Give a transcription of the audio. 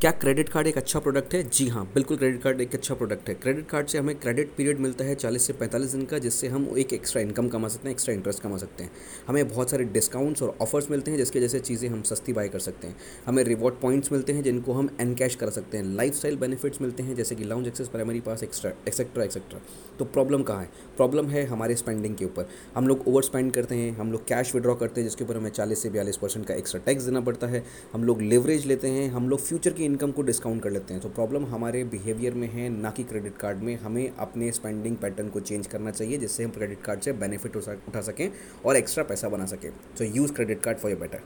क्या credit card एक अच्छा प्रोडक्ट है? जी हाँ बिल्कुल क्रेडिट कार्ड एक अच्छा प्रोडक्ट है। क्रेडिट कार्ड से हमें क्रेडिट पीरियड मिलता है चालीस से पैंतालीस दिन का, जिससे हम एक एक्स्ट्रा इनकम कमा सकते हैं एक्स्ट्रा इंटरेस्ट कमा सकते हैं। हमें बहुत सारे डिस्काउंट्स और ऑफर्स मिलते हैं, जिसके जैसे चीज़ें हम सस्ती बाय कर सकते हैं। हमें रिवॉर्ड पॉइंट्स मिलते हैं, जिनको हम एनकैश कर सकते हैं। लाइफ स्टाइल बेनिफिट्स मिलते हैं, जैसे कि lounge access primary pass extra etcetera etcetera तो प्रॉब्लम कहाँ है? प्रॉब्लम है हमारे स्पेंडिंग के ऊपर। हम लोग ओवर स्पेंड करते हैं, हम लोग कैश विड्रॉ करते हैं, जिसके ऊपर हमें चालीस से बयालीस परसेंट का एक्स्ट्रा टैक्स देना पड़ता है। हम लोग लेवरेज लेते हैं, हम लोग फ्यूचर की इनकम को डिस्काउंट कर लेते हैं। तो प्रॉब्लम हमारे बिहेवियर में है, ना कि क्रेडिट कार्ड में। हमें अपने स्पेंडिंग पैटर्न को चेंज करना चाहिए, जिससे हम क्रेडिट कार्ड से बेनिफिट उठा सकें और एक्स्ट्रा पैसा बना सकें। So use credit card for your better